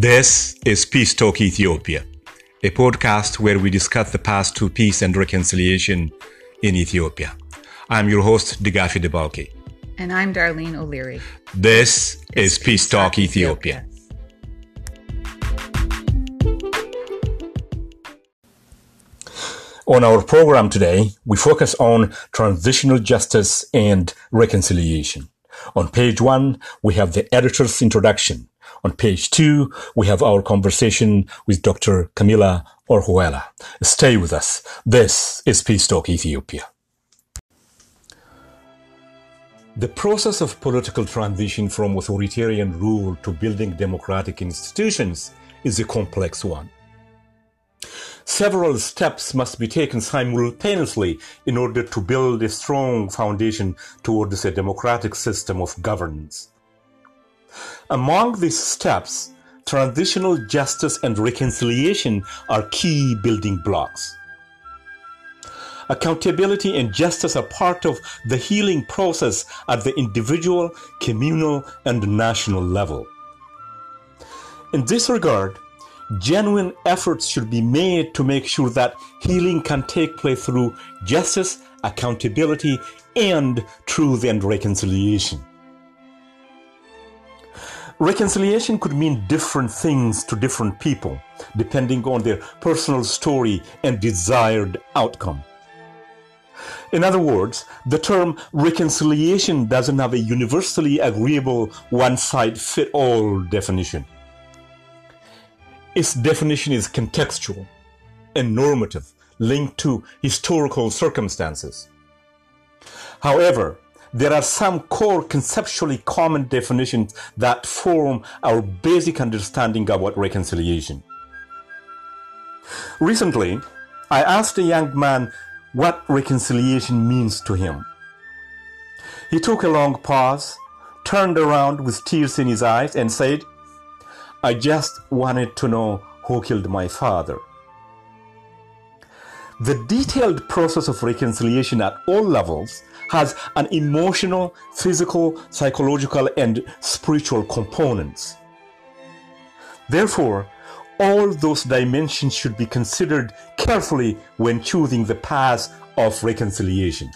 This is Peace Talk Ethiopia, a podcast where we discuss the path to peace and reconciliation in Ethiopia. I'm your host, Digafi Debalki. And I'm Darlene O'Leary. This is Peace Talk Ethiopia. On our program today, we focus on transitional justice and reconciliation. On page one, we have the editor's introduction. On page two, we have our conversation with Dr. Camilla Orjuela. Stay with us. This is Peace Talk Ethiopia. The process of political transition from authoritarian rule to building democratic institutions is a complex one. Several steps must be taken simultaneously in order to build a strong foundation towards a democratic system of governance. Among these steps, transitional justice and reconciliation are key building blocks. Accountability and justice are part of the healing process at the individual, communal, and national level. In this regard, genuine efforts should be made to make sure that healing can take place through justice, accountability, and truth and reconciliation. Reconciliation could mean different things to different people, depending on their personal story and desired outcome. In other words, the term reconciliation doesn't have a universally agreeable one size fit all definition. Its definition is contextual and normative, linked to historical circumstances. However, there are some core conceptually common definitions that form our basic understanding about reconciliation. Recently, I asked a young man what reconciliation means to him. He took a long pause, turned around with tears in his eyes, and said, I just wanted to know who killed my father. The detailed process of reconciliation at all levels has an emotional, physical, psychological, and spiritual components. Therefore, all those dimensions should be considered carefully when choosing the path of reconciliation.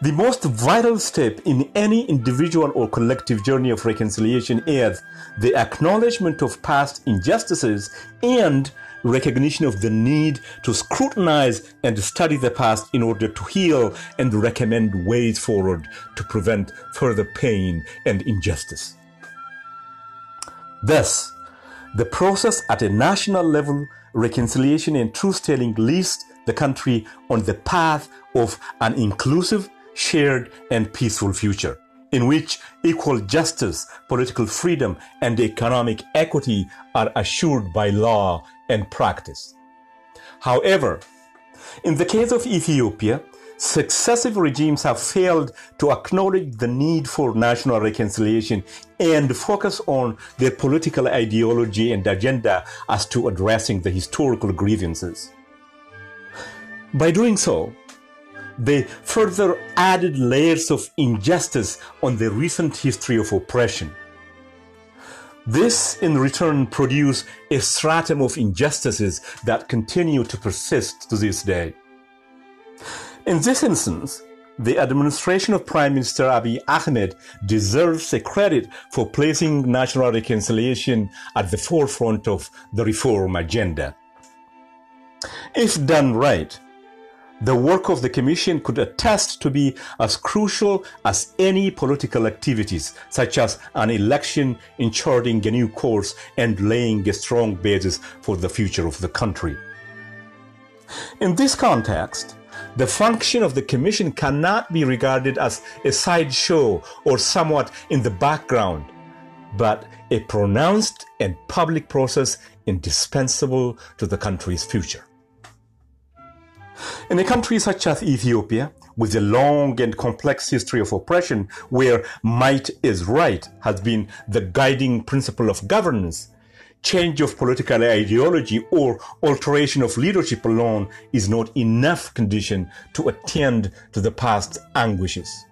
The most vital step in any individual or collective journey of reconciliation is the acknowledgement of past injustices and recognition of the need to scrutinize and study the past in order to heal and recommend ways forward to prevent further pain and injustice. Thus, the process at a national level, reconciliation and truth telling leads the country on the path of an inclusive, shared, and peaceful future in which equal justice, political freedom, and economic equity are assured by law and practice. However, in the case of Ethiopia, successive regimes have failed to acknowledge the need for national reconciliation and focus on their political ideology and agenda as to addressing the historical grievances. By doing so, they further added layers of injustice on the recent history of oppression. This, in return, produced a stratum of injustices that continue to persist to this day. In this instance, the administration of Prime Minister Abiy Ahmed deserves a credit for placing national reconciliation at the forefront of the reform agenda. If done right, the work of the Commission could attest to be as crucial as any political activities, such as an election in charting a new course and laying a strong basis for the future of the country. In this context, the function of the Commission cannot be regarded as a sideshow or somewhat in the background, but a pronounced and public process indispensable to the country's future. In a country such as Ethiopia, with a long and complex history of oppression, where might is right has been the guiding principle of governance, change of political ideology or alteration of leadership alone is not enough condition to attend to the past anguishes.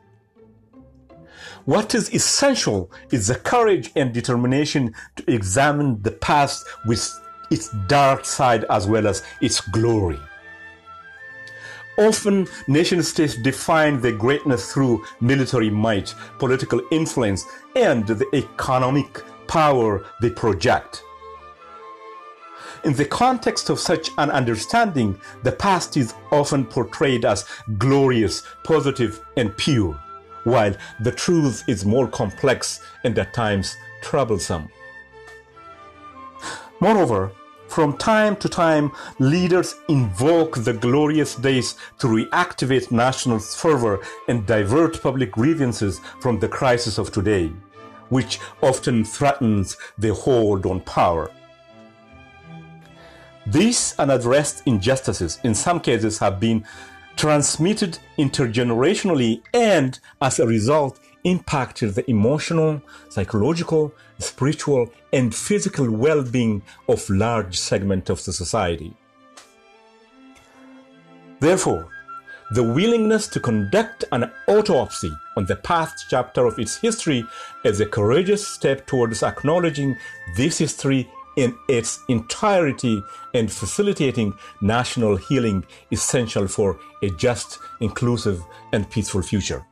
What is essential is the courage and determination to examine the past with its dark side as well as its glory. Often, nation states define their greatness through military might, political influence, and the economic power they project. In the context of such an understanding, the past is often portrayed as glorious, positive, and pure, while the truth is more complex and at times troublesome. Moreover, from time to time, leaders invoke the glorious days to reactivate national fervor and divert public grievances from the crisis of today, which often threatens their hold on power. These unaddressed injustices, in some cases, have been transmitted intergenerationally and, as a result, impacted the emotional, psychological, spiritual, and physical well-being of large segment of the society. Therefore, the willingness to conduct an autopsy on the past chapter of its history is a courageous step towards acknowledging this history in its entirety and facilitating national healing essential for a just, inclusive, and peaceful future.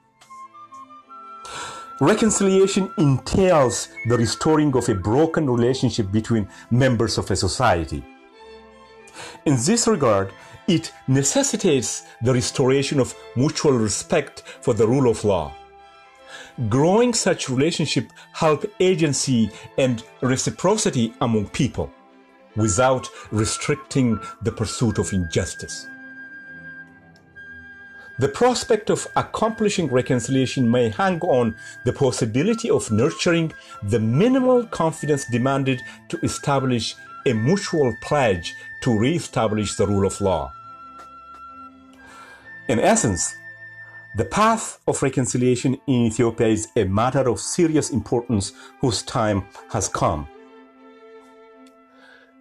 Reconciliation entails the restoring of a broken relationship between members of a society. In this regard, it necessitates the restoration of mutual respect for the rule of law. Growing such relationship help agency and reciprocity among people without restricting the pursuit of injustice. The prospect of accomplishing reconciliation may hang on the possibility of nurturing the minimal confidence demanded to establish a mutual pledge to re-establish the rule of law. In essence, the path of reconciliation in Ethiopia is a matter of serious importance whose time has come.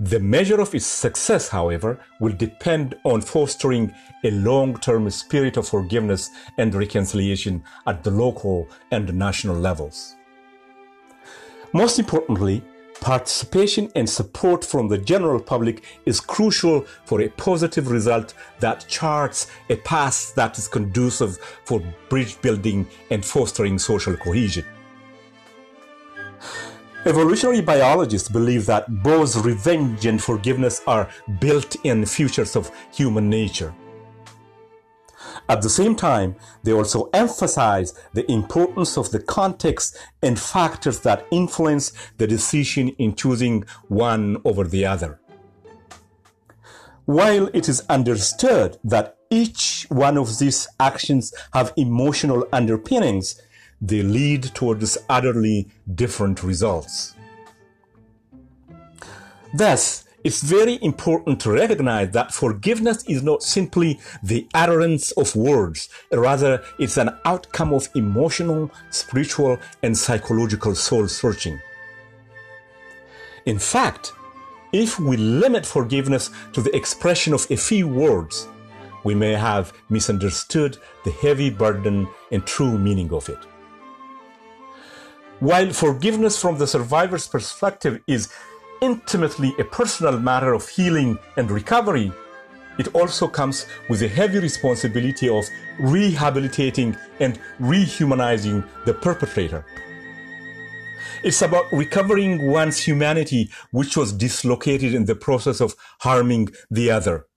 The measure of its success, however, will depend on fostering a long-term spirit of forgiveness and reconciliation at the local and national levels. Most importantly, participation and support from the general public is crucial for a positive result that charts a path that is conducive for bridge building and fostering social cohesion. Evolutionary biologists believe that both revenge and forgiveness are built in features of human nature. At the same time, they also emphasize the importance of the context and factors that influence the decision in choosing one over the other. While it is understood that each one of these actions have emotional underpinnings, they lead towards utterly different results. Thus, it's very important to recognize that forgiveness is not simply the utterance of words. Rather, it's an outcome of emotional, spiritual, and psychological soul searching. In fact, if we limit forgiveness to the expression of a few words, we may have misunderstood the heavy burden and true meaning of it. While forgiveness from the survivor's perspective is intimately a personal matter of healing and recovery, it also comes with a heavy responsibility of rehabilitating and rehumanizing the perpetrator. It's about recovering one's humanity, which was dislocated in the process of harming the other.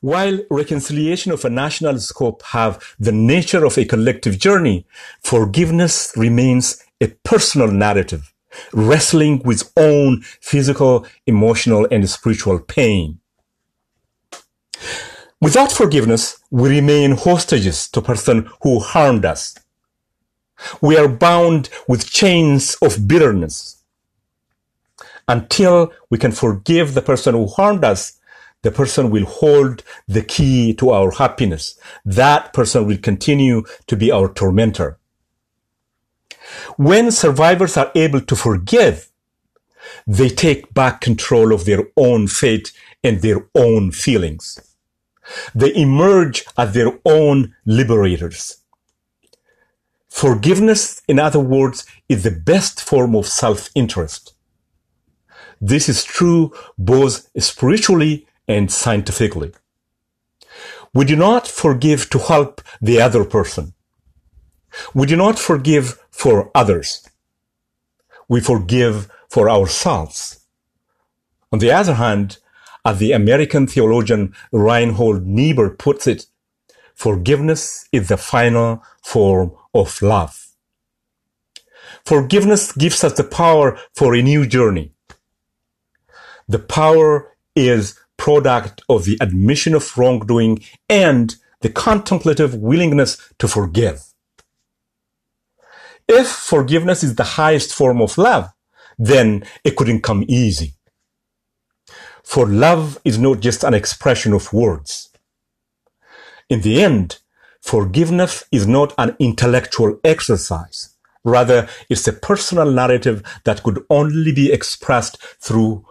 While reconciliation of a national scope have the nature of a collective journey, forgiveness remains a personal narrative, wrestling with own physical, emotional, and spiritual pain. Without forgiveness, we remain hostages to person who harmed us. We are bound with chains of bitterness. Until we can forgive the person who harmed us, the person will hold the key to our happiness. That person will continue to be our tormentor. When survivors are able to forgive, they take back control of their own fate and their own feelings. They emerge as their own liberators. Forgiveness, in other words, is the best form of self-interest. This is true both spiritually and scientifically. We do not forgive to help the other person. We do not forgive for others. We forgive for ourselves. On the other hand, as the American theologian Reinhold Niebuhr puts it, forgiveness is the final form of love. Forgiveness gives us the power for a new journey. The power is product of the admission of wrongdoing and the contemplative willingness to forgive. If forgiveness is the highest form of love, then it couldn't come easy. For love is not just an expression of words. In the end, forgiveness is not an intellectual exercise. Rather, it's a personal narrative that could only be expressed through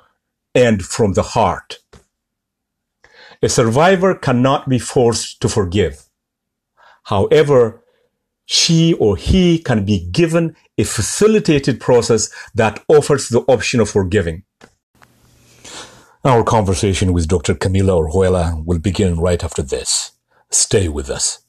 and from the heart. A survivor cannot be forced to forgive. However, she or he can be given a facilitated process that offers the option of forgiving. Our conversation with Dr. Camilla Orjuela will begin right after this. Stay with us.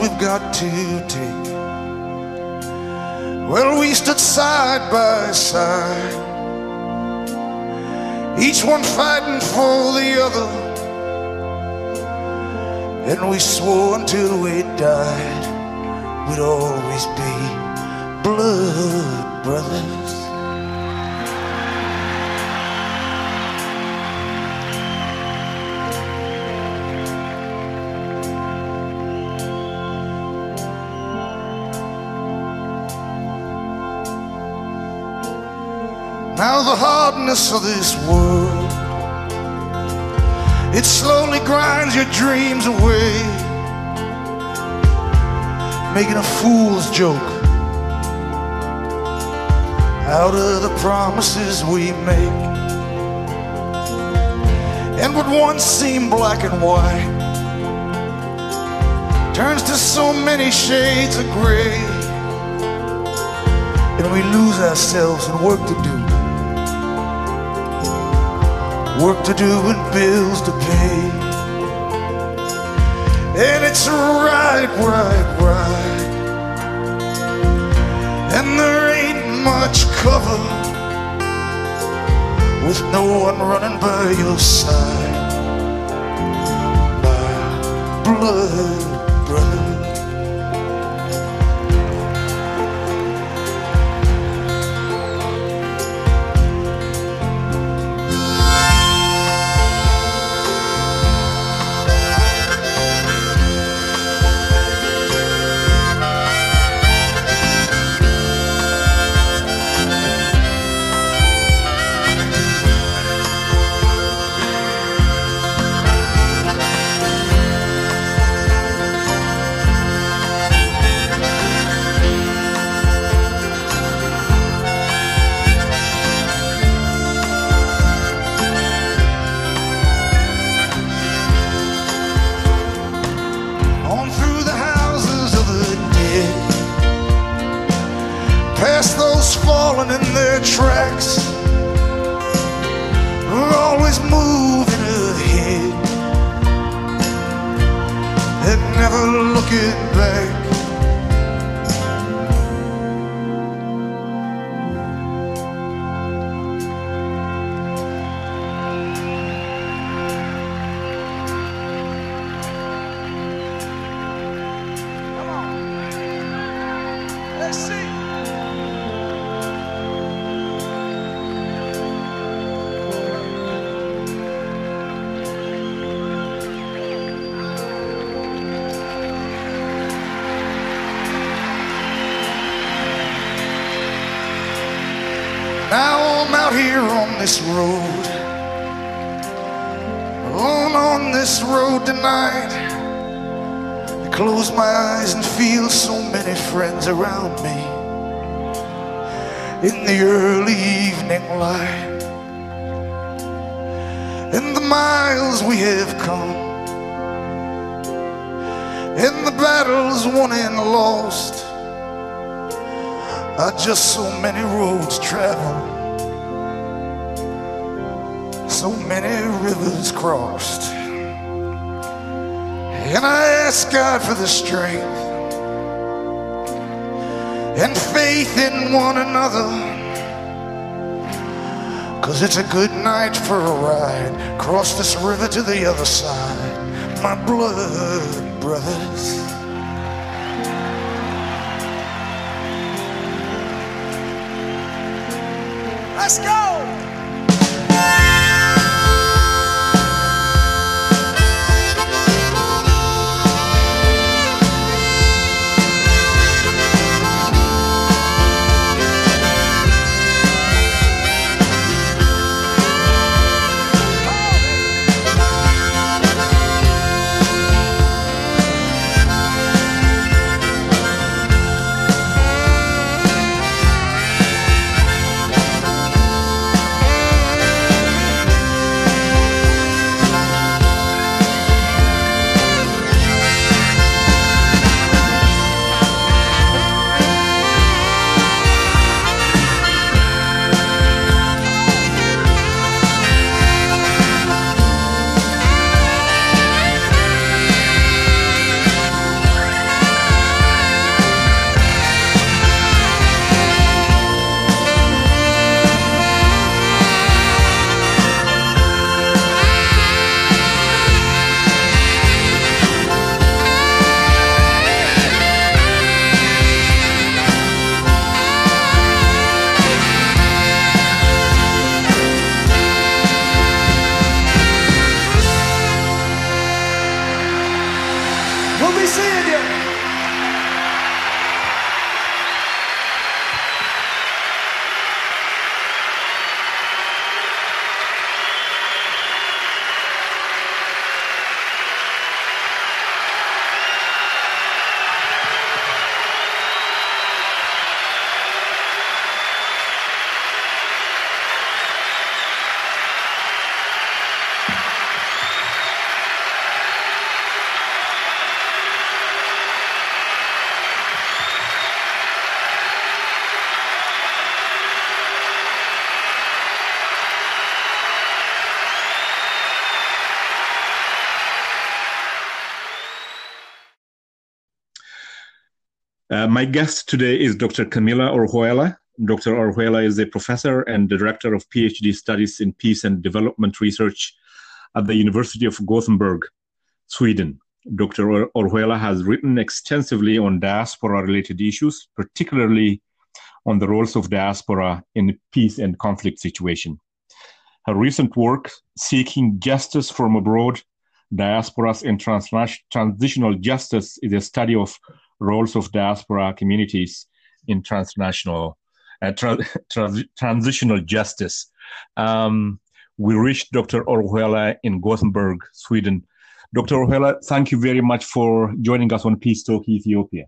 We've got to take. Well, we stood side by side, each one fighting for the other, and we swore until we died we'd always be blood brothers. Now the hardness of this world It slowly grinds your dreams away Making a fool's joke Out of the promises we make. And what once seemed black and white Turns to so many shades of gray. And we lose ourselves in work to do work to do and bills to pay. And it's right, right, right. And there ain't much cover with no one running by your side. My blood falling in their tracks, are always moving ahead, and never looking back. Many friends around me in the early evening light. And the miles we have come, and the battles won and lost are just so many roads traveled, so many rivers crossed. And I ask God for the strength and faith in one another. Cause it's a good night for a ride. Cross this river to the other side, my blood brothers. Let's go! Uh, my guest today is Dr. Camilla Orjuela. Dr. Orjuela is a professor and the director of PhD studies in peace and development research at the University of Gothenburg, Sweden. Dr. Or- Orjuela has written extensively on diaspora related issues, particularly on the roles of diaspora in peace and conflict situation. Her recent work, Seeking Justice from Abroad, Diasporas and Transitional Justice, is a study of roles of diaspora communities in transnational uh, tra- trans- transitional justice. Um, we reached Dr. Orjuela in Gothenburg, Sweden. Dr. Orjuela, thank you very much for joining us on Peace Talk Ethiopia.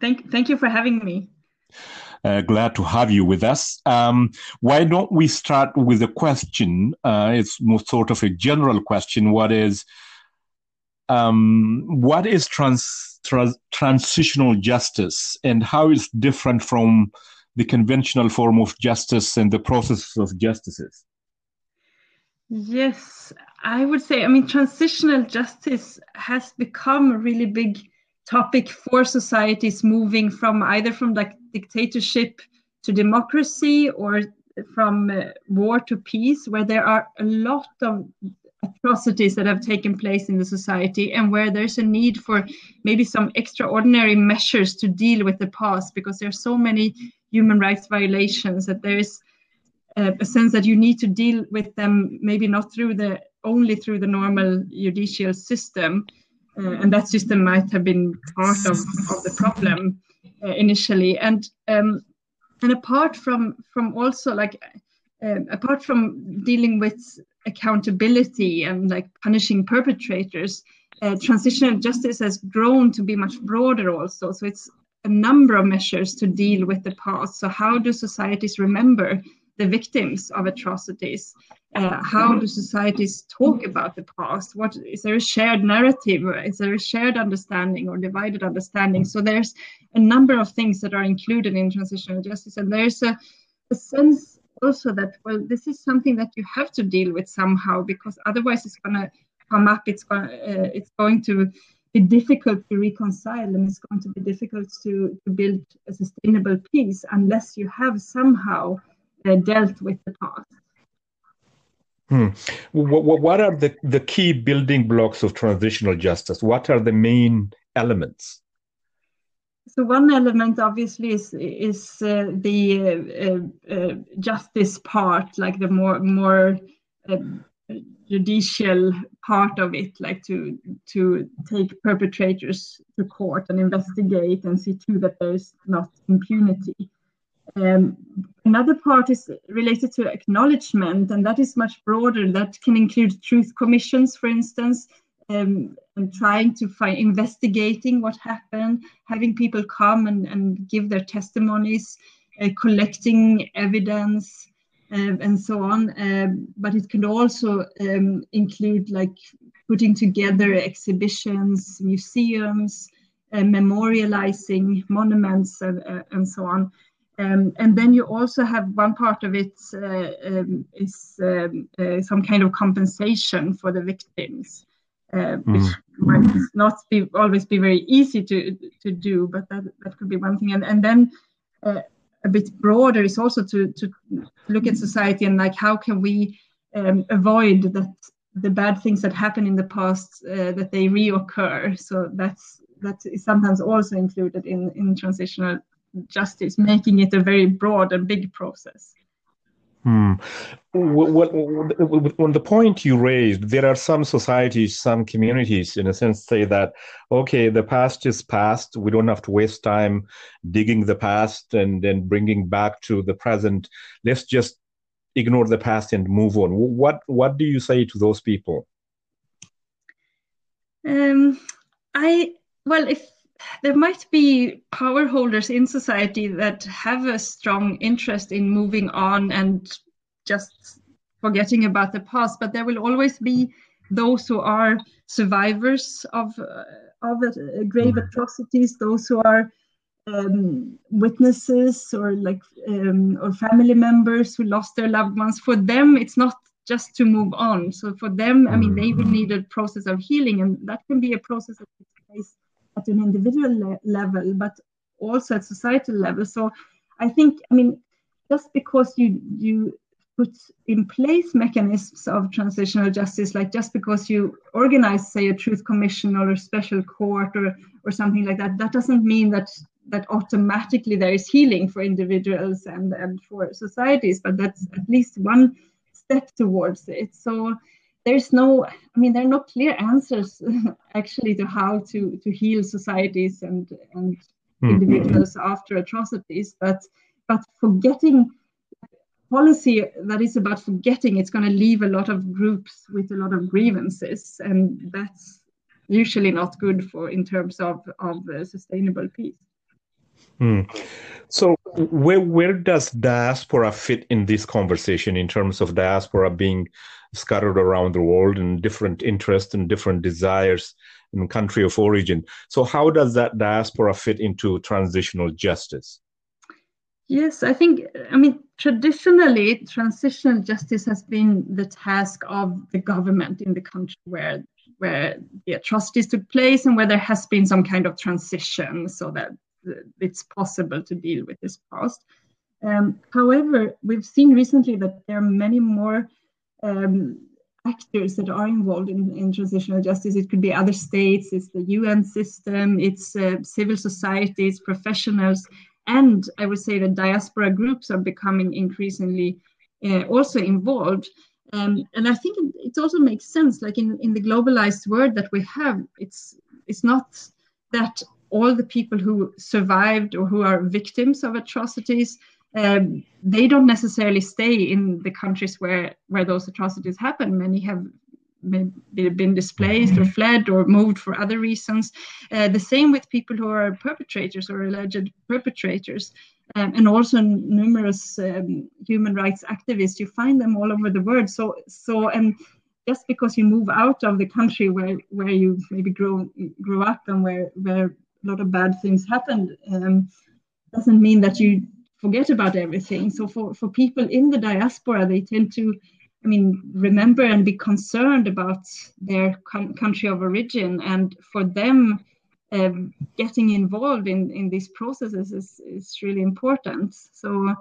Thank, thank you for having me. Uh, glad to have you with us. Um, why don't we start with a question? Uh, it's more sort of a general question. What is um, what is trans, trans, transitional justice, and how is different from the conventional form of justice and the process of justices? Yes, I would say, I mean, transitional justice has become a really big topic for societies moving from either from like dictatorship to democracy or from uh, war to peace, where there are a lot of atrocities that have taken place in the society and where there's a need for maybe some extraordinary measures to deal with the past because there are so many human rights violations that there is uh, a sense that you need to deal with them maybe not through the only through the normal judicial system uh, and that system might have been part of, of the problem uh, initially. And um, and apart from from also like uh, apart from dealing with accountability and like punishing perpetrators uh, transitional justice has grown to be much broader also. So it's a number of measures to deal with the past. So how do societies remember the victims of atrocities? Uh, how do societies talk about the past? What is there a shared narrative? Is there a shared understanding or divided understanding? So there's a number of things that are included in transitional justice and there's a, a sense also that well this is something that you have to deal with somehow because otherwise it's going to come up it's going uh, it's going to be difficult to reconcile and it's going to be difficult to, to build a sustainable peace unless you have somehow uh, dealt with the past Hmm. What, what are the, the key building blocks of transitional justice? What are the main elements? So one element obviously is is uh, the uh, uh, justice part, like the more more uh, judicial part of it, like to to take perpetrators to court and investigate and see to that there is not impunity. Um, another part is related to acknowledgement, and that is much broader. That can include truth commissions, for instance, um, and trying to find, investigating what happened, having people come and, and give their testimonies, uh, collecting evidence, um, and so on. Um, but it can also um, include like putting together exhibitions, museums, uh, memorializing monuments, and, uh, and so on. Um, and then you also have one part of it uh, um, is um, uh, some kind of compensation for the victims, uh, which mm. might not be always be very easy to to do, but that, that could be one thing. And and then uh, a bit broader is also to to look at society and like how can we um, avoid that the bad things that happen in the past uh, that they reoccur. So that's that is sometimes also included in in transitional justice, making it a very broad and big process. Hmm. What, on the point you raised, there are some societies, some communities, in a sense, say that, okay, the past is past. We don't have to waste time digging the past and then bringing back to the present. Let's just ignore the past and move on. What What do you say to those people? Um, I well, if there might be power holders in society that have a strong interest in moving on and just forgetting about the past, but there will always be those who are survivors of uh, of uh, grave mm. atrocities, those who are um, witnesses or like um, or family members who lost their loved ones. For them, it's not just to move on. So for them, I mean, they will mm. need a process of healing, and that can be a process that takes place at an individual le- level, but also at societal level. So I think, I mean, just because you you put in place mechanisms of transitional justice, like just because you organize, say, a truth commission or a special court or or something like that, that doesn't mean that that automatically there is healing for individuals and, and for societies, but that's at least one step towards it. So there's no i mean there are no clear answers actually to how to to heal societies and and mm. individuals after atrocities but but forgetting policy that is about forgetting it's going to leave a lot of groups with a lot of grievances and that's usually not good for in terms of of uh, sustainable peace Hmm. So, where where does diaspora fit in this conversation in terms of diaspora being scattered around the world and different interests and different desires in country of origin? So, how does that diaspora fit into transitional justice? Yes, I think, I mean, traditionally, transitional justice has been the task of the government in the country where, where the atrocities took place and where there has been some kind of transition so that it's possible to deal with this past. Um, however, we've seen recently that there are many more um, actors that are involved in, in, transitional justice. It could be other states, it's the UN system, it's uh, civil societies, professionals, and I would say that diaspora groups are becoming increasingly uh, also involved. Um, and I think it, it, also makes sense, like in, in the globalized world that we have, it's it's not that all the people who survived or who are victims of atrocities um, they don't necessarily stay in the countries where where those atrocities happen. Many have been displaced or fled or moved for other reasons. Uh, the same with people who are perpetrators or alleged perpetrators, um, and also numerous um, human rights activists. You find them all over the world. So so and just because you move out of the country where where you maybe grew grew up and where where a lot of bad things happened um, doesn't mean that you forget about everything. So for, for people in the diaspora, they tend to, I mean, remember and be concerned about their country of origin. And for them, um, getting involved in, in these processes is, is really important. So,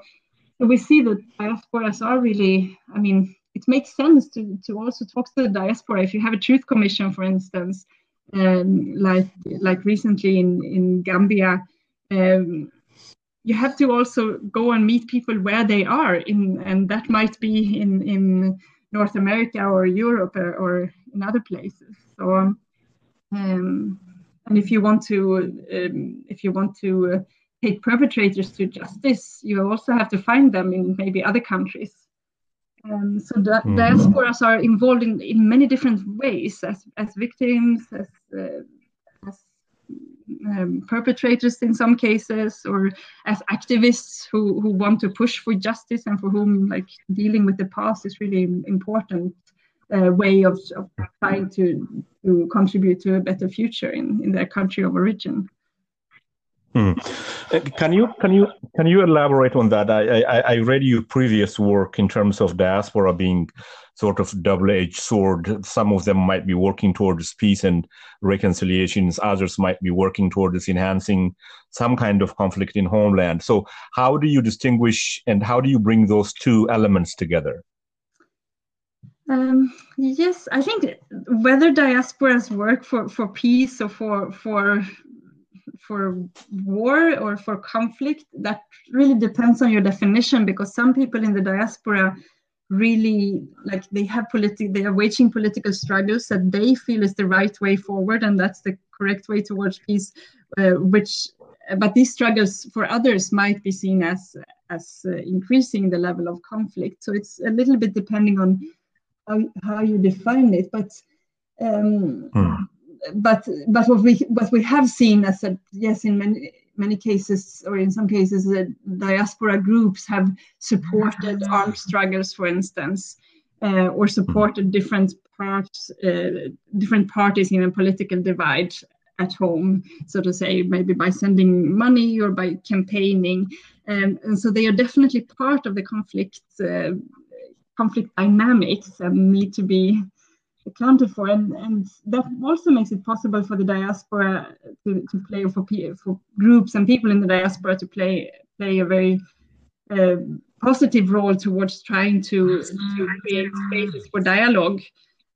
so we see that diasporas are really, I mean, it makes sense to, to also talk to the diaspora. If you have a truth commission, for instance, um, like like recently in, in Gambia, um, you have to also go and meet people where they are in and that might be in in north america or europe or, or in other places. So um, and if you want to um, if you want to uh, take perpetrators to justice you also have to find them in maybe other countries um, so the mm-hmm. diasporas are involved in, in many different ways as, as victims as, uh, as um, perpetrators in some cases or as activists who, who want to push for justice and for whom like dealing with the past is really important uh, way of, of trying to, to contribute to a better future in, in their country of origin. Hmm. Uh, can you can you can you elaborate on that? I, I, I read your previous work in terms of diaspora being sort of double-edged sword. Some of them might be working towards peace and reconciliations. Others might be working towards enhancing some kind of conflict in homeland. So, how do you distinguish and how do you bring those two elements together? Um, yes, I think whether diasporas work for, for peace or for for for war or for conflict that really depends on your definition because some people in the diaspora really like they have political they are waging political struggles that they feel is the right way forward and that's the correct way towards peace uh, which but these struggles for others might be seen as as uh, increasing the level of conflict. So it's a little bit depending on how, how you define it but um, hmm but but what we what we have seen as a yes in many many cases or in some cases the diaspora groups have supported armed struggles for instance uh, or supported different parts uh, different parties in a political divide at home so to say maybe by sending money or by campaigning. Um, and so they are definitely part of the conflict uh, conflict dynamics and need to be accounted for, and, and that also makes it possible for the diaspora to, to play for for groups and people in the diaspora to play play a very uh, positive role towards trying to, to create spaces for dialogue.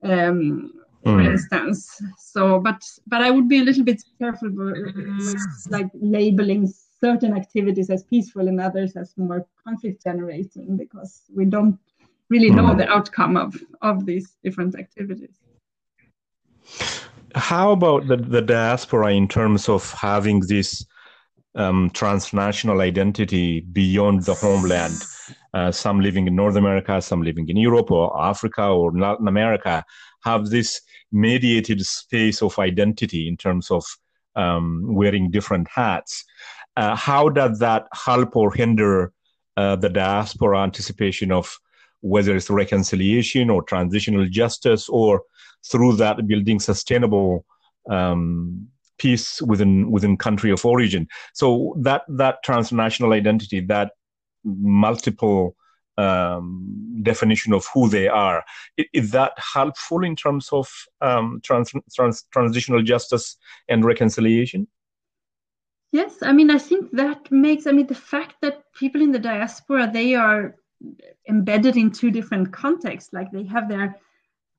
Um, for mm. instance so but but i would be a little bit careful with, like labeling certain activities as peaceful and others as more conflict generating because we don't really know mm. the outcome of of these different activities. How about the, the diaspora in terms of having this um, transnational identity beyond the homeland? Uh, some living in north america some living in europe or africa or latin america have this mediated space of identity in terms of um, wearing different hats. Uh, how does that help or hinder uh, the diaspora anticipation of whether it's reconciliation or transitional justice or through that building sustainable um, peace within within country of origin. So that that transnational identity, that multiple um, definition of who they are. Is, is that helpful in terms of um, trans, trans, transitional justice and reconciliation? Yes, I mean, I think that makes, I mean, the fact that people in the diaspora, they are embedded in two different contexts, like they have their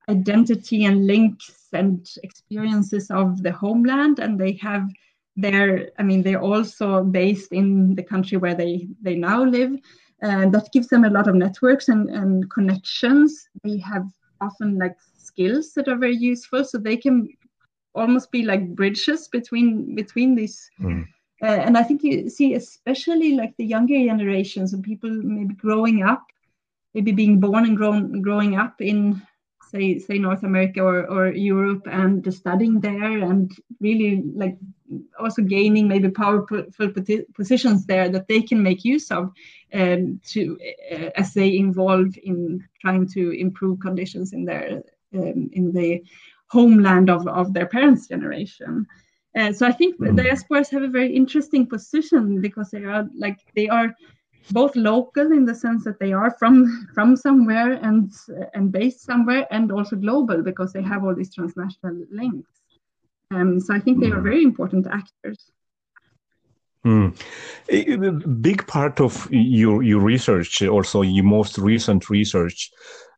identity and links and experiences of the homeland, and they have their, I mean, they're also based in the country where they, they now live and that gives them a lot of networks and, and connections they have often like skills that are very useful so they can almost be like bridges between between these mm. Uh, and i think you see especially like the younger generations and people maybe growing up maybe being born and grown growing up in say say north america or, or europe and studying there and really like also gaining maybe powerful positions there that they can make use of um, to uh, as they involve in trying to improve conditions in their um, in the homeland of, of their parents' generation. Uh, so I think mm. diasporas have a very interesting position because they are like they are both local in the sense that they are from from somewhere and and based somewhere, and also global because they have all these transnational links. Um, so I think they are hmm. very important actors. Mm. A big part of your your research, also your most recent research,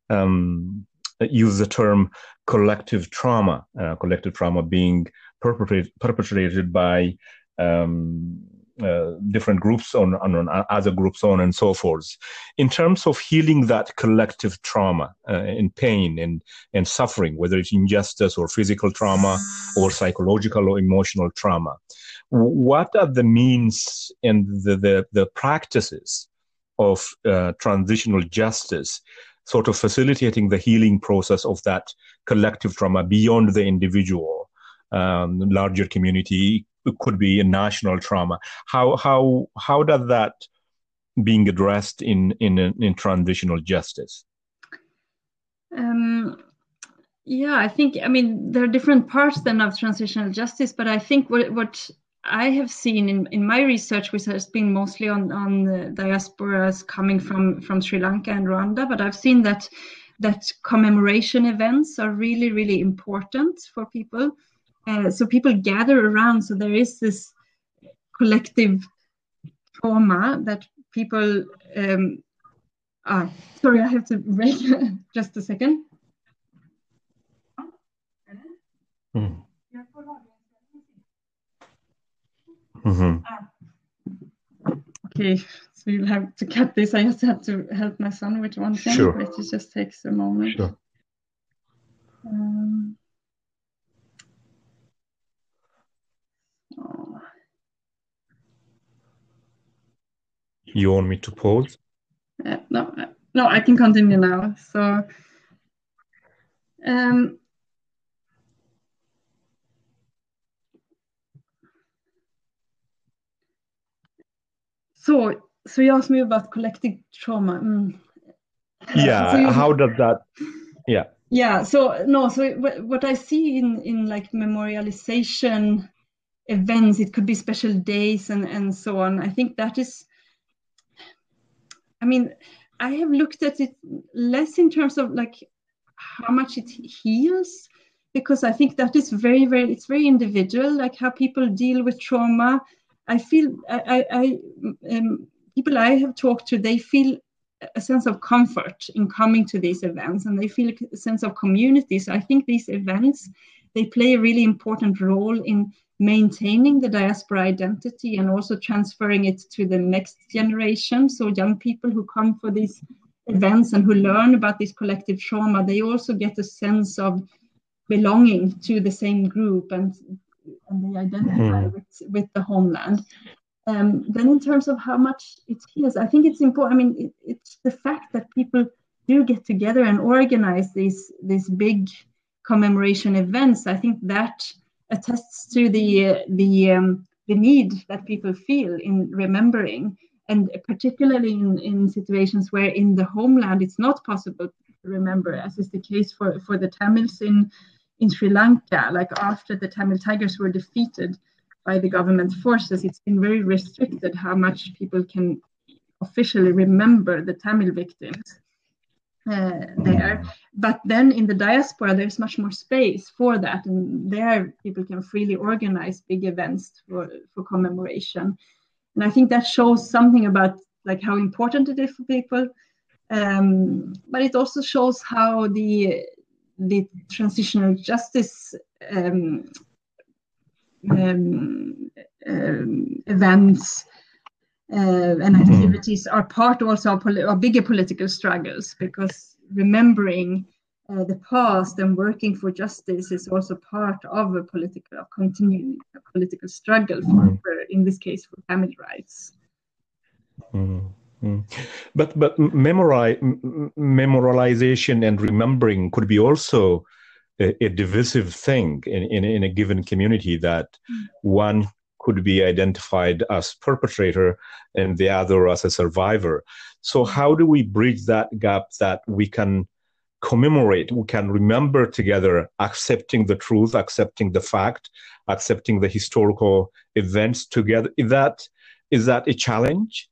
um, use the term collective trauma. Uh, collective trauma being perpetrated by um, uh, different groups on, on, on, other groups on and so forth. In terms of healing that collective trauma uh, and pain and, and suffering whether it's injustice or physical trauma or psychological or emotional trauma what are the means and the, the, the practices of uh, transitional justice sort of facilitating the healing process of that collective trauma beyond the individual um, larger community could be a national trauma. How how how does that being addressed in in in transitional justice? Um, yeah, I think I mean there are different parts then of transitional justice, but I think what what I have seen in, in my research, which has been mostly on on the diasporas coming from from Sri Lanka and Rwanda, but I've seen that that commemoration events are really really important for people uh, so people gather around. So there is this collective trauma that people. Um, ah, sorry, I have to break just a second. Mm. Mm-hmm. Okay, so you'll have to cut this. I just have to help my son with one thing, sure. which just takes a moment. Sure. Um, You want me to pause? Uh, no, no, I can continue now. So, um, so, so you asked me about collective trauma. Mm. Yeah, so you, how does that? Yeah. Yeah. So no. So what I see in in like memorialization events, it could be special days and and so on. I think that is I mean, I have looked at it less in terms of like how much it heals, because I think that is very, very, it's very individual, like how people deal with trauma. I feel, I, I, um, people I have talked to, they feel a sense of comfort in coming to these events and they feel a sense of community. So I think these events, they play a really important role in maintaining the diaspora identity and also transferring it to the next generation. So young people who come for these events and who learn about this collective trauma, they also get a sense of belonging to the same group and and they identify mm. with, with the homeland. Um, then in terms of how much it heals, I think it's important. I mean, it, it's the fact that people do get together and organize these these big commemoration events. I think that attests to the the um, the need that people feel in remembering, and particularly in, in situations where in the homeland it's not possible to remember, as is the case for, for the Tamils in in Sri Lanka. Like after the Tamil Tigers were defeated by the government forces, it's been very restricted how much people can officially remember the Tamil victims uh, there. But then in the diaspora, there's much more space for that, and there people can freely organize big events for, for commemoration. And I think that shows something about like how important it is for people. Um, but it also shows how the the transitional justice um, um, um events and mm-hmm. activities are part also of, poli- of bigger political struggles because remembering uh, the past and working for justice is also part of a political of continuing a political struggle for, mm. for, in this case for Tamil rights mm-hmm. but but memori- memorialization and remembering could be also a, a divisive thing in, in, in, a given community that mm. one could be identified as perpetrator and the other as a survivor. So how do we bridge that gap that we can commemorate, we can remember together, accepting the truth, accepting the fact, accepting the historical events together? Is that is that a challenge?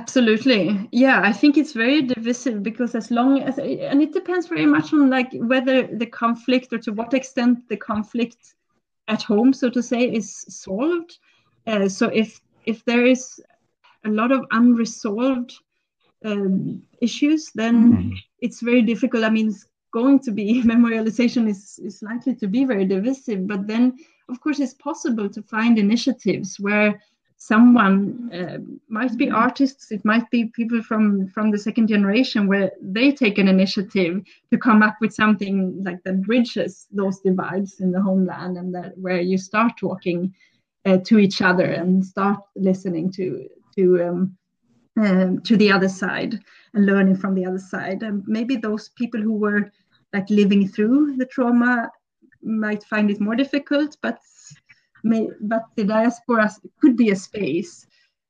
absolutely yeah i think it's very divisive because as long as and it depends very much on like whether the conflict or to what extent the conflict at home, so to say, is solved. Uh, so if if there is a lot of unresolved um, issues, then mm-hmm. it's very difficult. I mean, it's going to be memorialization is is likely to be very divisive. But then, of course, it's possible to find initiatives where someone uh, might be artists it might be people from from the second generation where they take an initiative to come up with something like that bridges those divides in the homeland and that where you start talking uh, to each other and start listening to to um, um, to the other side and learning from the other side. And maybe those people who were like living through the trauma might find it more difficult but may, but the diaspora could be a space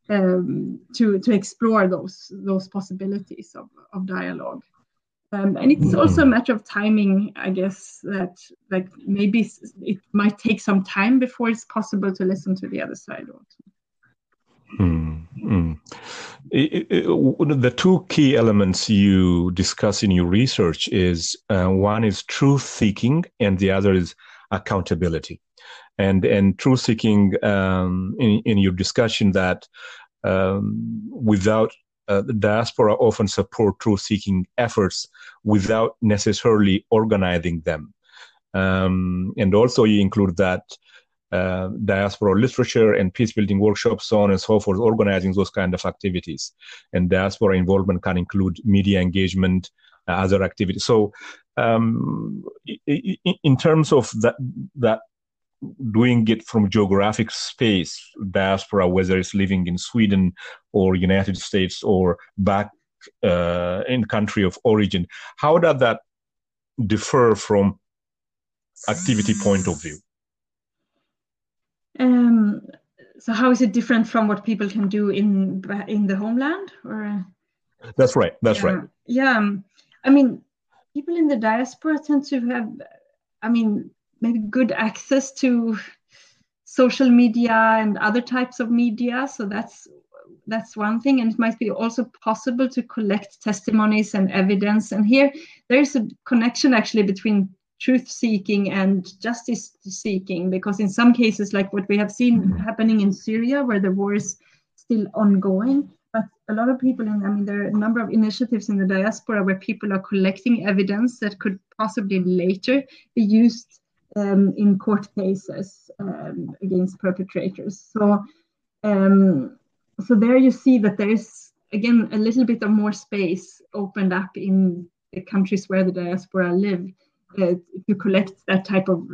um, to to explore those those possibilities of, of dialogue. Um, and it's also a matter of timing, I guess, that like maybe it might take some time before it's possible to listen to the other side also. Mm, It, it, the two key elements you discuss in your research is uh, one is truth seeking and the other is accountability and and truth seeking um, in, in your discussion that um, without uh, the diaspora often support truth seeking efforts without necessarily organizing them um, and also you include that uh, diaspora literature and peace building workshops, so on and so forth, organizing those kind of activities. And diaspora involvement can include media engagement, other activities. So, um, in terms of that that doing it from geographic space, diaspora, whether it's living in Sweden or United States or back uh, in country of origin, how does that differ from activity point of view? Um, so how is it different from what people can do in in the homeland? Or that's right. That's yeah, right. Yeah, um, I mean, people in the diaspora tend to have, I mean, maybe good access to social media and other types of media. So that's that's one thing. And it might be also possible to collect testimonies and evidence. And here there's a connection actually between truth seeking and justice seeking because in some cases like what we have seen mm-hmm. happening in syria where the war is still ongoing but a lot of people in i mean there are a number of initiatives in the diaspora where people are collecting evidence that could possibly later be used um, in court cases um, against perpetrators. So, um, so there you see that there is again a little bit of more space opened up in the countries where the diaspora live uh, to collect that type of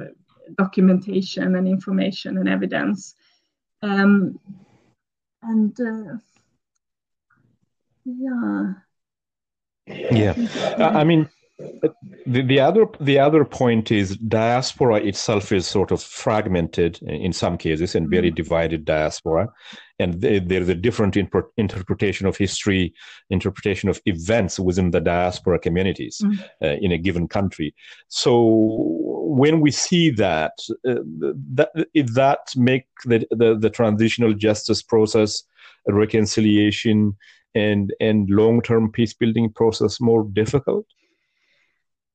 documentation and information and evidence. Um, and uh, yeah. Yeah, I mean, the, the other the other point is diaspora itself is sort of fragmented in some cases and very mm-hmm. divided diaspora and there's a different interpretation of history interpretation of events within the diaspora communities mm. uh, in a given country so when we see that uh, that that make the, the, the transitional justice process reconciliation and and long-term peace building process more difficult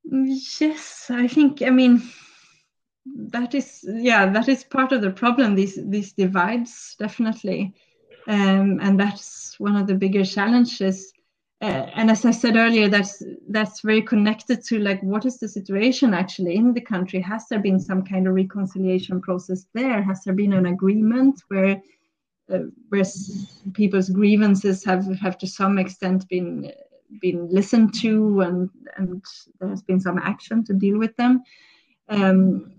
Yes, I think. I mean, that is yeah, that is part of the problem. These these divides definitely, um, and that's one of the bigger challenges. Uh, and as I said earlier, that's that's very connected to like what is the situation actually in the country? Has there been some kind of reconciliation process there? Has there been an agreement where where people's grievances have have to some extent been been listened to and and there has been some action to deal with them um,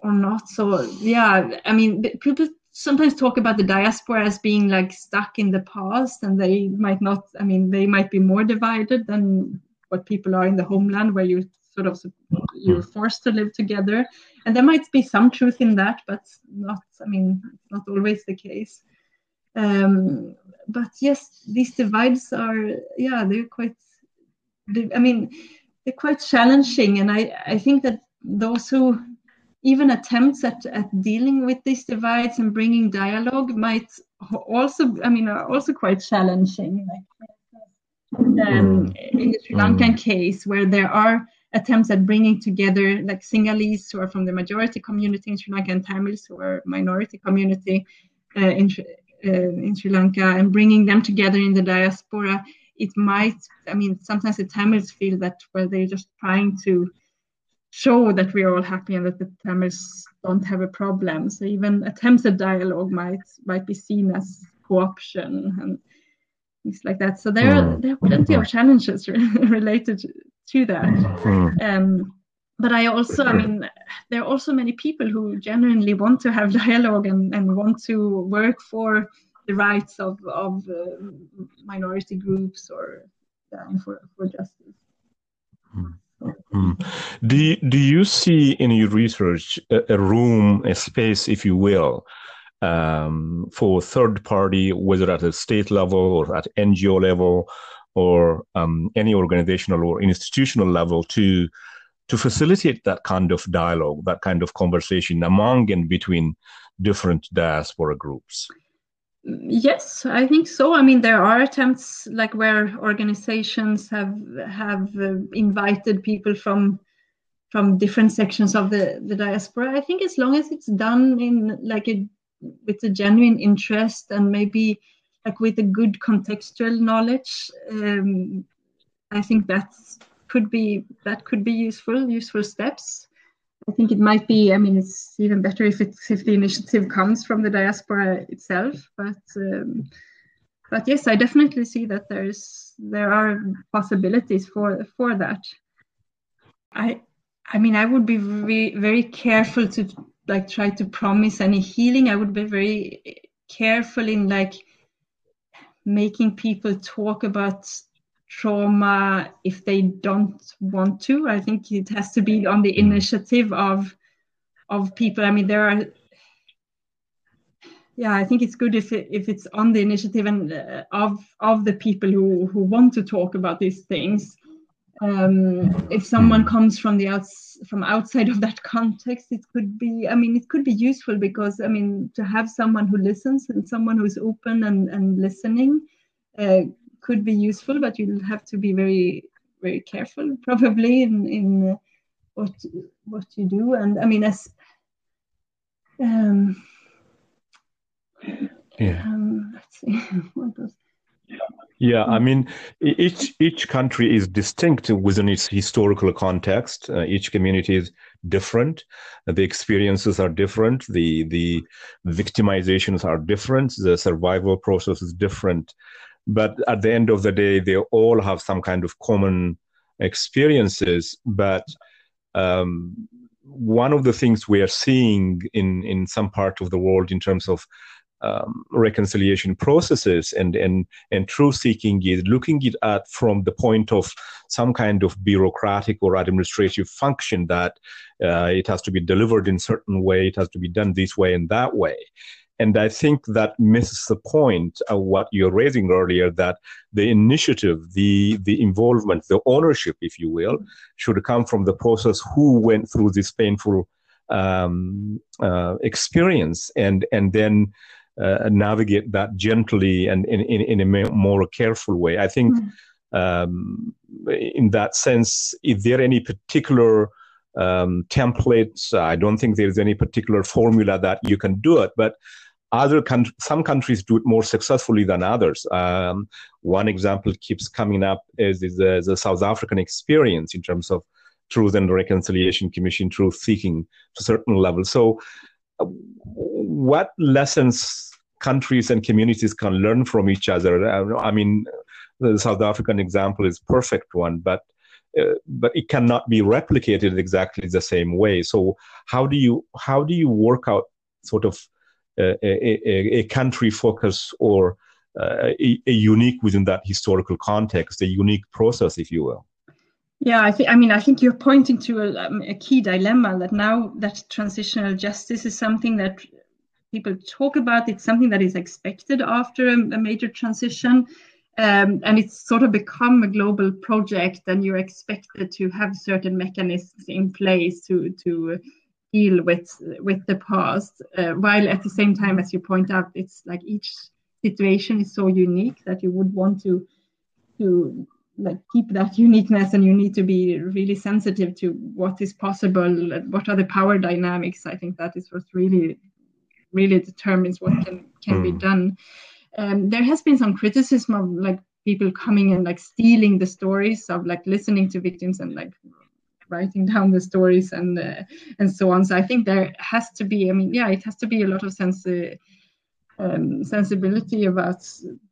or not. So yeah, I mean, people sometimes talk about the diaspora as being like stuck in the past, and they might not. I mean, they might be more divided than what people are in the homeland, where you sort of you're forced to live together. And there might be some truth in that, but not. I mean, not always the case. Um, but yes, these divides are yeah they're quite. I mean, they're quite challenging, and I I think that those who even attempts at, at dealing with these divides and bringing dialogue might also I mean are also quite challenging. Like um, mm. in the Sri Lankan mm. case, where there are attempts at bringing together like Sinhalese who are from the majority community in Sri Lanka and Tamils who are minority community uh, in, in Sri Lanka and bringing them together in the diaspora, it might, I mean, sometimes the Tamils feel that, well, they're just trying to show that we're all happy and that the Tamils don't have a problem. So even attempts at dialogue might might be seen as co-option and things like that. So there, are, there are plenty of challenges related to that. Mm. Um, but I also, I mean, there are also many people who genuinely want to have dialogue and, and want to work for the rights of, of uh, minority groups or yeah, for, for justice. Mm. Mm. Do you, do you see in your research a, a room, a space, if you will, um, for third party, whether at a state level or at NGO level or um, any organizational or institutional level, to to facilitate that kind of dialogue, that kind of conversation among and between different diaspora groups? Yes, I think so. I mean, there are attempts like where organizations have have uh, invited people from from different sections of the the diaspora. I think as long as it's done in like a with a genuine interest and maybe like with a good contextual knowledge, um, I think that's could be that could be useful useful steps. I think it might be i mean it's even better if it's if the initiative comes from the diaspora itself but um, but yes i definitely see that there's there are possibilities for for that. I i mean i would be very very careful to like try to promise any healing. I would be very careful in like making people talk about trauma if they don't want to. I think it has to be on the mm. initiative of of people. I mean, there are. Yeah, I think it's good if it, if it's on the initiative and uh, of of the people who who want to talk about these things. Um, if someone comes from the outs from outside of that context, it could be. I mean, it could be useful because I mean, to have someone who listens and someone who is open and and listening uh, could be useful, but you'll have to be very very careful probably in in what what you do. And I mean, as um, yeah. Um, let's see what was. Yeah, I mean, each each country is distinct within its historical context. Uh, each community is different. The experiences are different. The the victimizations are different. The survival process is different but at the end of the day they all have some kind of common experiences. But um, one of the things we are seeing in in some part of the world in terms of um, reconciliation processes and and and truth seeking is looking it at from the point of some kind of bureaucratic or administrative function that uh, it has to be delivered in certain way it has to be done this way and that way and i think that misses the point of what you're raising earlier that the initiative the the involvement the ownership if you will should come from the process who went through this painful um, uh, experience and and then uh, navigate that gently and in, in, in a more careful way. I think mm-hmm. um, in that sense, is there any particular um, templates? I don't think there's any particular formula that you can do it, but other con- some countries do it more successfully than others. Um, one example keeps coming up is, is the, the, South African experience in terms of Truth and Reconciliation Commission, truth seeking to a certain level. So, uh, what lessons countries and communities can learn from each other. Uh, I mean, the South African example is perfect one, but uh, but it cannot be replicated exactly the same way. So how do you how do you work out sort of a, a, country focus or uh, a, a, unique within that historical context, a unique process, if you will? Yeah, I think. I mean, I think you're pointing to a, um, a key dilemma that now that transitional justice is something that people talk about. It's something that is expected after a, a major transition. Um, and it's sort of become a global project and you're expected to have certain mechanisms in place to to deal with with the past uh, while at the same time as you point out it's like each situation is so unique that you would want to to like keep that uniqueness and you need to be really sensitive to what is possible what are the power dynamics i think that is what really really determines what can can be hmm. done. Um, there has been some criticism of like people coming and like stealing the stories of like listening to victims and like writing down the stories and uh, and so on. So I think there has to be. I mean, yeah, it has to be a lot of sense. Uh, um, sensibility about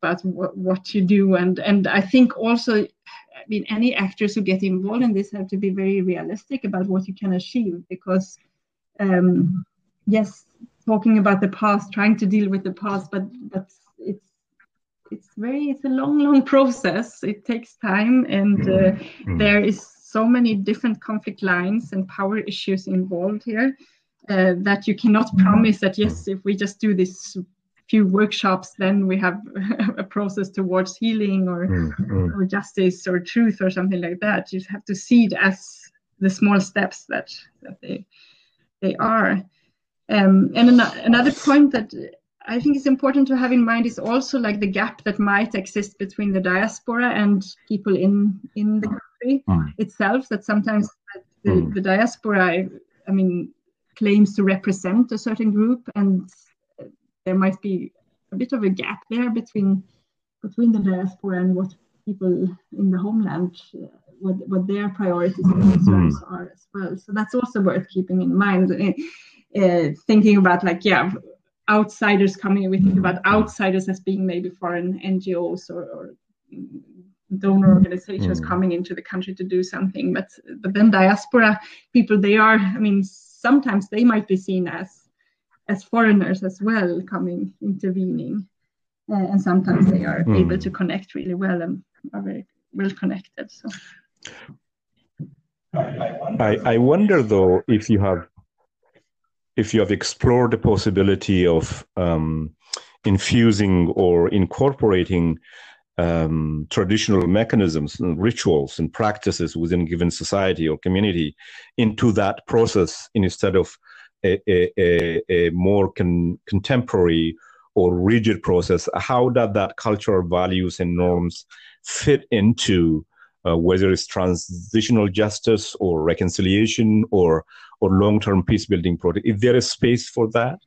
about what, what you do and and I think also I mean any actors who get involved in this have to be very realistic about what you can achieve because um, yes talking about the past, trying to deal with the past, but but it's it's very it's a long long process. It takes time, and uh, mm-hmm. there is so many different conflict lines and power issues involved here uh, that you cannot promise that yes, if we just do this few workshops, then we have a process towards healing or mm-hmm. or justice or truth or something like that. You have to see it as the small steps that that they they are. Um, and an- another point that I think it's important to have in mind is also like the gap that might exist between the diaspora and people in in the country mm. itself. That sometimes the, mm. the, diaspora, I mean, claims to represent a certain group, and there might be a bit of a gap there between between the diaspora and what people in the homeland. Uh, what, what their priorities and concerns mm. are as well. So that's also worth keeping in mind uh, thinking about like yeah outsiders coming we think about outsiders as being maybe foreign ngos or, or donor organizations mm. coming into the country to do something but but then diaspora people they are i mean sometimes they might be seen as as foreigners as well coming intervening uh, and sometimes they are mm. able to connect really well and are very well connected so I, I wonder though if you have if you have explored the possibility of um, infusing or incorporating um, traditional mechanisms and rituals and practices within a given society or community into that process instead of a, a, a more con- contemporary or rigid process how does that cultural values and norms fit into uh, whether it's transitional justice or reconciliation or or long-term peace building project. Is there a space for that?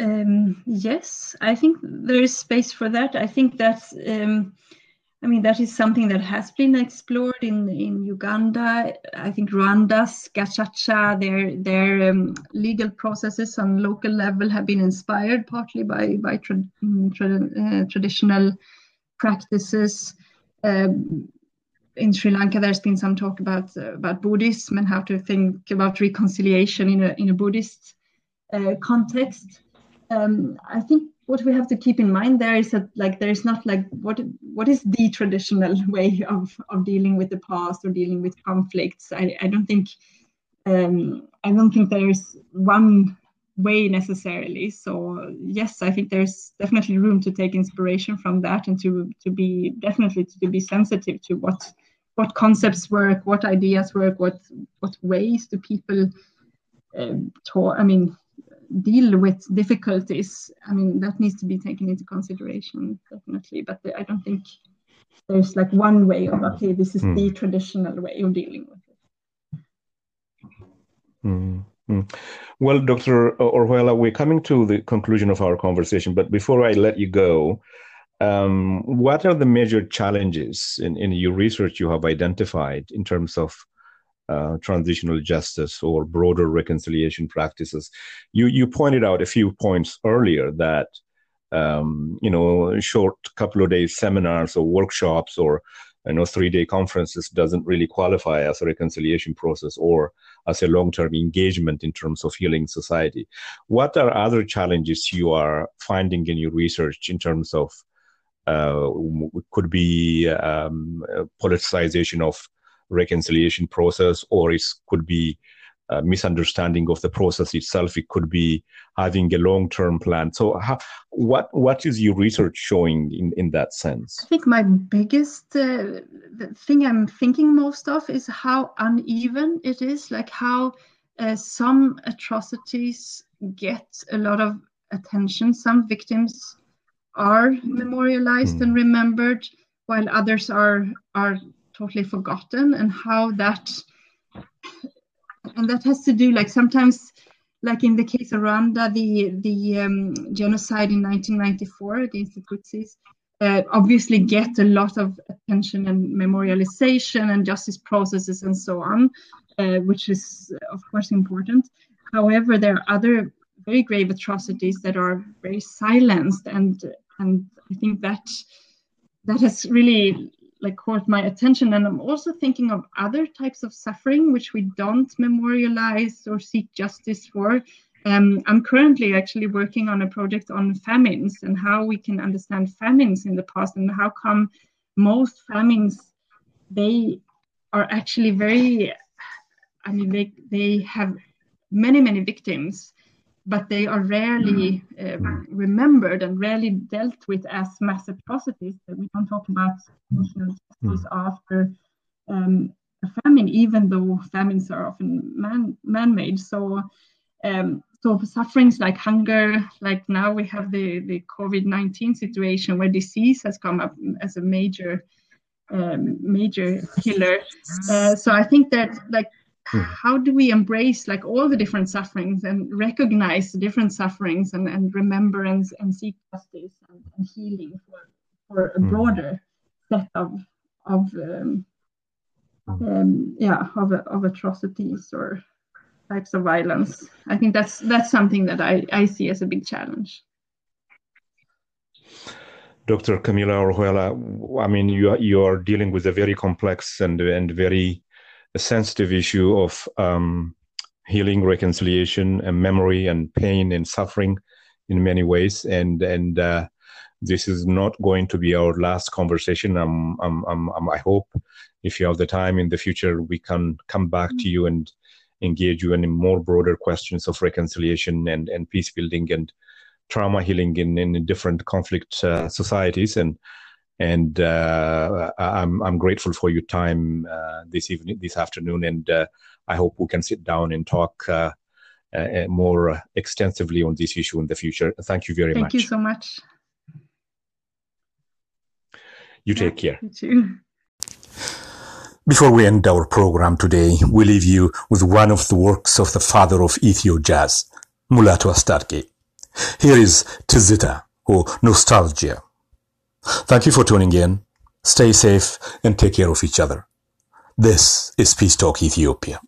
Um, yes i think there is space for that. I think that's um, i mean that is something that has been explored in in uganda. I think rwanda's gacaca their their um, legal processes on local level have been inspired partly by by tra- tra- uh, traditional practices. Um, in Sri Lanka, there's been some talk about uh, about Buddhism and how to think about reconciliation in a in a Buddhist uh, context. Um, I think what we have to keep in mind there is that like there is not like what what is the traditional way of of dealing with the past or dealing with conflicts. I, I don't think um, I don't think there is one way necessarily. So yes, I think there's definitely room to take inspiration from that and to to be definitely to be sensitive to what what concepts work, what ideas work, what what ways do people um, talk. I mean, deal with difficulties. I mean, that needs to be taken into consideration definitely. But I don't think there's like one way of okay, this is mm. the traditional way of dealing with it. Mm. Well, Dr. Orjuela, we're coming to the conclusion of our conversation, but before I let you go, um, what are the major challenges in, in your research you have identified in terms of uh, transitional justice or broader reconciliation practices? You you pointed out a few points earlier that um, you know short couple of days seminars or workshops or you know three day conferences doesn't really qualify as a reconciliation process or as a long term engagement in terms of healing society. What are other challenges you are finding in your research in terms of uh, could be um, politicization of reconciliation process, or it could be misunderstanding of the process itself. It could be having a long-term plan. So, how, what what is your research showing in in that sense? I think my biggest uh, thing I'm thinking most of is how uneven it is. Like how uh, some atrocities get a lot of attention. Some victims are memorialized mm. and remembered, while others are are totally forgotten, and how that and that has to do like sometimes like in the case of Rwanda, the the um, genocide in 1994 against the Tutsis uh, obviously get a lot of attention and memorialization and justice processes and so on, uh, which is of course important. However, there are other very grave atrocities that are very silenced, and and I think that that has really like caught my attention. And i'm also thinking of other types of suffering which we don't memorialize or seek justice for. Um, i'm currently actually working on a project on famines and how we can understand famines in the past and how come most famines they are actually very i mean they they have many many victims but they are rarely um, remembered and rarely dealt with as mass atrocities. We don't talk about social justice mm. after um, a famine, even though famines are often man man-made. So, um, so sufferings like hunger, like now we have the the COVID nineteen situation where disease has come up as a major um, major killer. Uh, so I think that like. How do we embrace like all the different sufferings and recognize the different sufferings and, and remember and, seek justice and, and healing for, for a hmm. broader set of of um, hmm. um, yeah of, of atrocities or types of violence i think that's that's something that i, I see as a big challenge Dr. Camilla Orjuela, I mean, you you are dealing with a very complex and and very a sensitive issue of um, healing, reconciliation, and memory, and pain and suffering in many ways. And and uh, this is not going to be our last conversation. I'm, I'm, I'm, i hope if you have the time in the future, we can come back to you and engage you in more broader questions of reconciliation and, and peace building and trauma healing in, in different conflict uh, societies. And and uh, I'm I'm grateful for your time uh, this evening, this afternoon, and uh, I hope we can sit down and talk uh, uh, more extensively on this issue in the future. Thank you very Thank much. Thank you so much. You take care. You too. Before we end our program today, we leave you with one of the works of the father of Ethio jazz, Mulatu Astatke. Here is Tizita, or Nostalgia. Thank you for tuning in. Stay safe and take care of each other. This is Peace Talk Ethiopia.